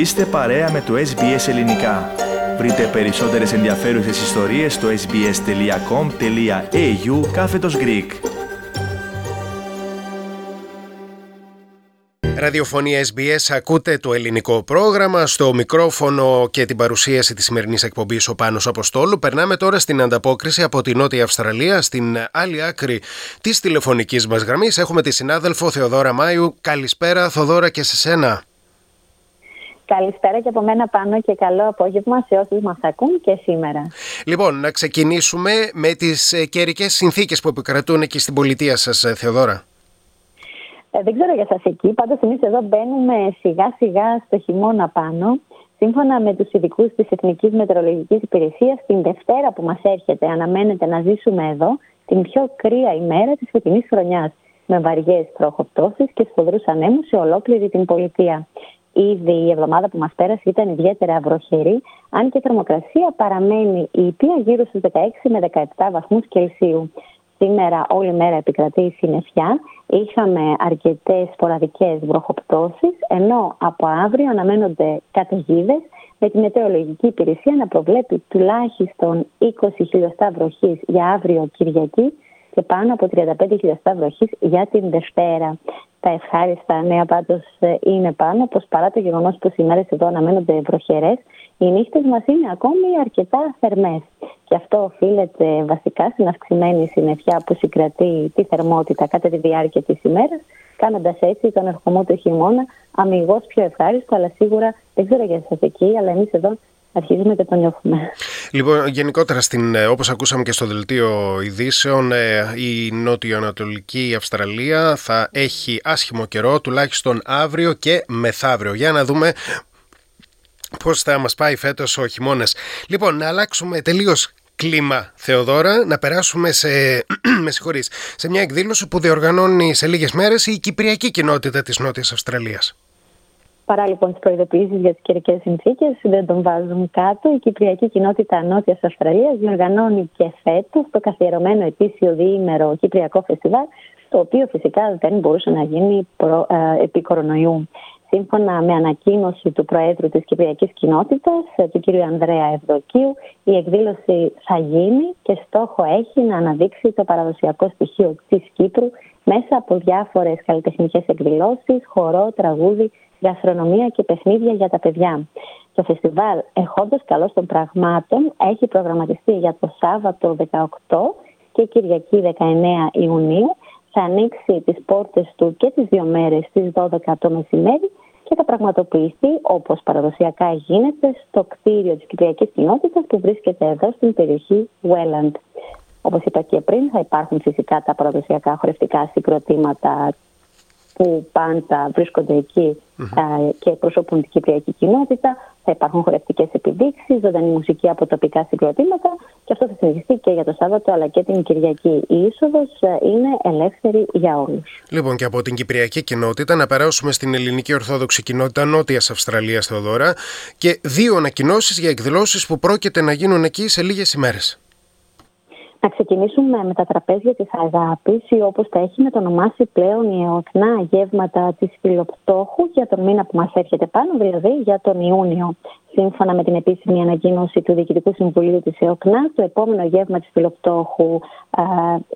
Είστε παρέα με το SBS Ελληνικά. Βρείτε περισσότερες ενδιαφέρουσες ιστορίες στο sbs.com.au κάθετος Greek. Ραδιοφωνία SBS, ακούτε το ελληνικό πρόγραμμα. Στο μικρόφωνο και την παρουσίαση της σημερινής εκπομπής ο Πάνος Αποστόλου. Περνάμε τώρα στην ανταπόκριση από τη Νότια Αυστραλία, στην άλλη άκρη της τηλεφωνικής μας γραμμής. Έχουμε τη συνάδελφο Θεοδόρα Μάιου. Καλησπέρα Θοδόρα και σε σένα. Καλησπέρα και από μένα πάνω και καλό απόγευμα σε όσους μας ακούν και σήμερα. Λοιπόν, να ξεκινήσουμε με τις ε, καιρικές συνθήκες που επικρατούν εκεί στην πολιτεία σας, ε, Θεοδόρα. Ε, δεν ξέρω για σας εκεί, πάντως εμείς εδώ μπαίνουμε σιγά σιγά στο χειμώνα πάνω. Σύμφωνα με τους ειδικούς της Εθνικής Μετεωρολογικής Υπηρεσίας, την Δευτέρα που μας έρχεται αναμένεται να ζήσουμε εδώ την πιο κρύα ημέρα της φετινής χρονιάς με βαριές τροχοπτώσεις και σφοδρούς ανέμους σε ολόκληρη την πολιτεία. Ήδη η εβδομάδα που μας πέρασε ήταν ιδιαίτερα βροχερή, αν και η θερμοκρασία παραμένει η οποία γύρω στους 16 με 17 βαθμούς Κελσίου. Σήμερα όλη μέρα επικρατεί η συννεφιά, είχαμε αρκετές σποραδικές βροχοπτώσεις, ενώ από αύριο αναμένονται καταιγίδες με τη μετεωρολογική υπηρεσία να προβλέπει τουλάχιστον 20 χιλιοστά βροχής για αύριο Κυριακή και πάνω από 35 χιλιοστά βροχής για την Δευτέρα. Τα ευχάριστα νέα πάντως ε, είναι πάνω, πω παρά το γεγονός πω οι μέρε εδώ αναμένονται βροχερές, οι νύχτες μας είναι ακόμη αρκετά θερμές. Και αυτό οφείλεται βασικά στην αυξημένη συννεφιά που συγκρατεί τη θερμότητα κατά τη διάρκεια της ημέρας, κάνοντας έτσι τον ερχομό του χειμώνα αμυγός πιο ευχάριστο, αλλά σίγουρα δεν ξέρω για εσάς εκεί, αλλά εμείς εδώ αρχίζουμε και το νιώθουμε. Λοιπόν, γενικότερα, στην, ε, όπως ακούσαμε και στο δελτίο ειδήσεων, ε, η νότιο-ανατολική Αυστραλία θα έχει άσχημο καιρό, τουλάχιστον αύριο και μεθαύριο. Για να δούμε πώς θα μας πάει φέτος ο χειμώνας. Λοιπόν, να αλλάξουμε τελείως κλίμα, Θεοδόρα, να περάσουμε σε, με σε μια εκδήλωση που διοργανώνει σε λίγες μέρες η Κυπριακή Κοινότητα της Νότιας Αυστραλίας. Παρά λοιπόν τις προειδοποιήσεις για τις καιρικές συνθήκες, δεν τον βάζουν κάτω. Η Κυπριακή Κοινότητα Νότιας Αυστραλίας διοργανώνει και φέτος το καθιερωμένο ετήσιο διήμερο Κυπριακό Φεστιβάλ, το οποίο φυσικά δεν μπορούσε να γίνει προ, ε, επί κορονοϊού. Σύμφωνα με ανακοίνωση του Προέδρου της Κυπριακής Κοινότητας, ε, του κ. Ανδρέα Ευδοκίου, η εκδήλωση θα γίνει και στόχο έχει να αναδείξει το παραδοσιακό στοιχείο της Κύπρου μέσα από διάφορες καλλιτεχνικές εκδηλώσεις, χορό, τραγούδι, γαστρονομία και παιχνίδια για τα παιδιά. Το φεστιβάλ Ερχόντω Καλός των Πραγμάτων έχει προγραμματιστεί για το Σάββατο 18 και Κυριακή 19 Ιουνίου. Θα ανοίξει τις πόρτες του και τις δύο μέρες στις 12 το μεσημέρι και θα πραγματοποιηθεί όπως παραδοσιακά γίνεται στο κτίριο της Κυπριακής Κοινότητας που βρίσκεται εδώ στην περιοχή Welland. Όπως είπα και πριν θα υπάρχουν φυσικά τα παραδοσιακά χορευτικά συγκροτήματα που πάντα βρίσκονται και εκπροσωπούν την κυπριακή κοινότητα. Θα υπάρχουν χορευτικές επιδείξεις, ζωντανή μουσική από τοπικά συγκροτήματα και αυτό θα συνεχιστεί και για το Σάββατο αλλά και την Κυριακή. Η είσοδος είναι ελεύθερη για όλους. Λοιπόν, και από την κυπριακή κοινότητα να περάσουμε στην ελληνική Ορθόδοξη κοινότητα Νότιας Αυστραλίας, Θεοδώρα, και δύο ανακοινώσεις για εκδηλώσεις που πρόκειται να γίνουν εκεί σε λίγες ημέρες. Να ξεκινήσουμε με τα τραπέζια της αγάπης ή όπως τα έχει μετονομάσει πλέον η εοκνά γεύματα της φιλοπτώχου για τον μήνα που μας έρχεται πάνω, δηλαδή για τον Ιούνιο. Σύμφωνα με την επίσημη ανακοίνωση του Διοικητικού Συμβουλίου της ΕΟΚΝΑ, το επόμενο γεύμα της φιλοπτώχου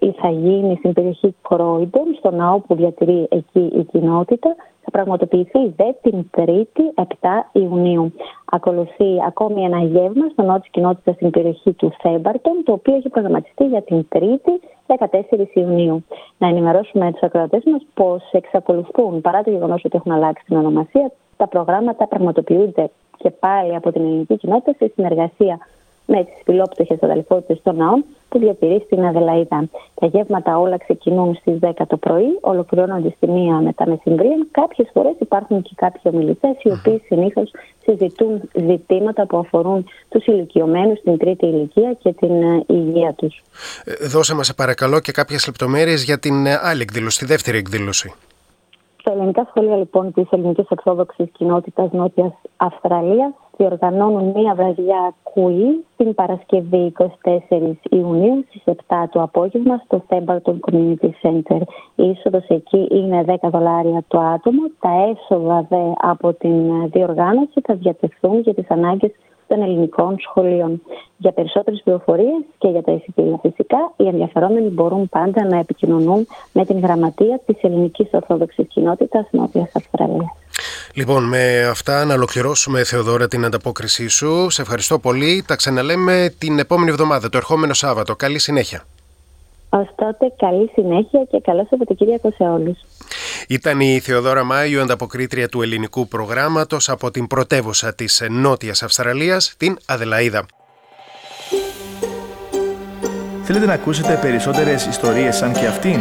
ε, θα γίνει στην περιοχή Κρόιντον, στο ναό που διατηρεί εκεί η κοινότητα, θα πραγματοποιηθεί δε την 3η 7 Ιουνίου. Ακολουθεί ακόμη ένα γεύμα στο νότο τη κοινότητα στην περιοχή του Θέμπαρτον, το οποίο έχει προγραμματιστεί για την 3η 14 Ιουνίου. Να ενημερώσουμε τους ακροατές μας πω εξακολουθούν, παρά το γεγονός ότι έχουν αλλάξει την ονομασία, τα προγράμματα πραγματοποιούνται και πάλι από την ελληνική κοινότητα σε συνεργασία με τις φιλόπτωχε αδελφότητες των ναών που διατηρεί στην Αδελαίδα. Τα γεύματα όλα ξεκινούν στις 10 το πρωί, ολοκληρώνονται στη μία μετά μεσημβρία. Κάποιες φορές υπάρχουν και κάποιοι ομιλητές οι οποίοι συνήθως συζητούν ζητήματα που αφορούν τους ηλικιωμένους, την τρίτη ηλικία και την ε, υγεία τους. Ε, δώσε μας, παρακαλώ, και κάποιες λεπτομέρειες για την ε, άλλη εκδήλωση, τη δεύτερη εκδήλωση. Στα ελληνικά σχολεία λοιπόν της Ελληνικής Ορθόδοξης Κοινότητας Νότιας Αυστραλίας διοργανώνουν μία βραδιά κουί την Παρασκευή 24 Ιουνίου στις 7 το απόγευμα στο Thebarton Community Center. Η είσοδος εκεί είναι 10 δολάρια το άτομο. Τα έσοδα δε από την διοργάνωση θα διατεθούν για τις ανάγκες των ελληνικών σχολείων. Για περισσότερες πληροφορίες και για τα εισιτήρια φυσικά, οι ενδιαφερόμενοι μπορούν πάντα να επικοινωνούν με την γραμματεία της Ελληνικής Ορθόδοξης Κοινότητας Νότιας Αυστραλίας. Λοιπόν, με αυτά να ολοκληρώσουμε, Θεοδόρα, την ανταπόκρισή σου. Σε ευχαριστώ πολύ. Τα ξαναλέμε την επόμενη εβδομάδα, το ερχόμενο Σάββατο. Καλή συνέχεια. Ω τότε, καλή συνέχεια και καλό Σαββατοκύριακο σε όλους. Ήταν η Θεοδόρα Μάιου, ανταποκρίτρια του ελληνικού προγράμματος από την πρωτεύουσα της Νότιας Αυστραλίας, την Αδελαίδα. Θέλετε να ακούσετε περισσότερες ιστορίες σαν και αυτήν;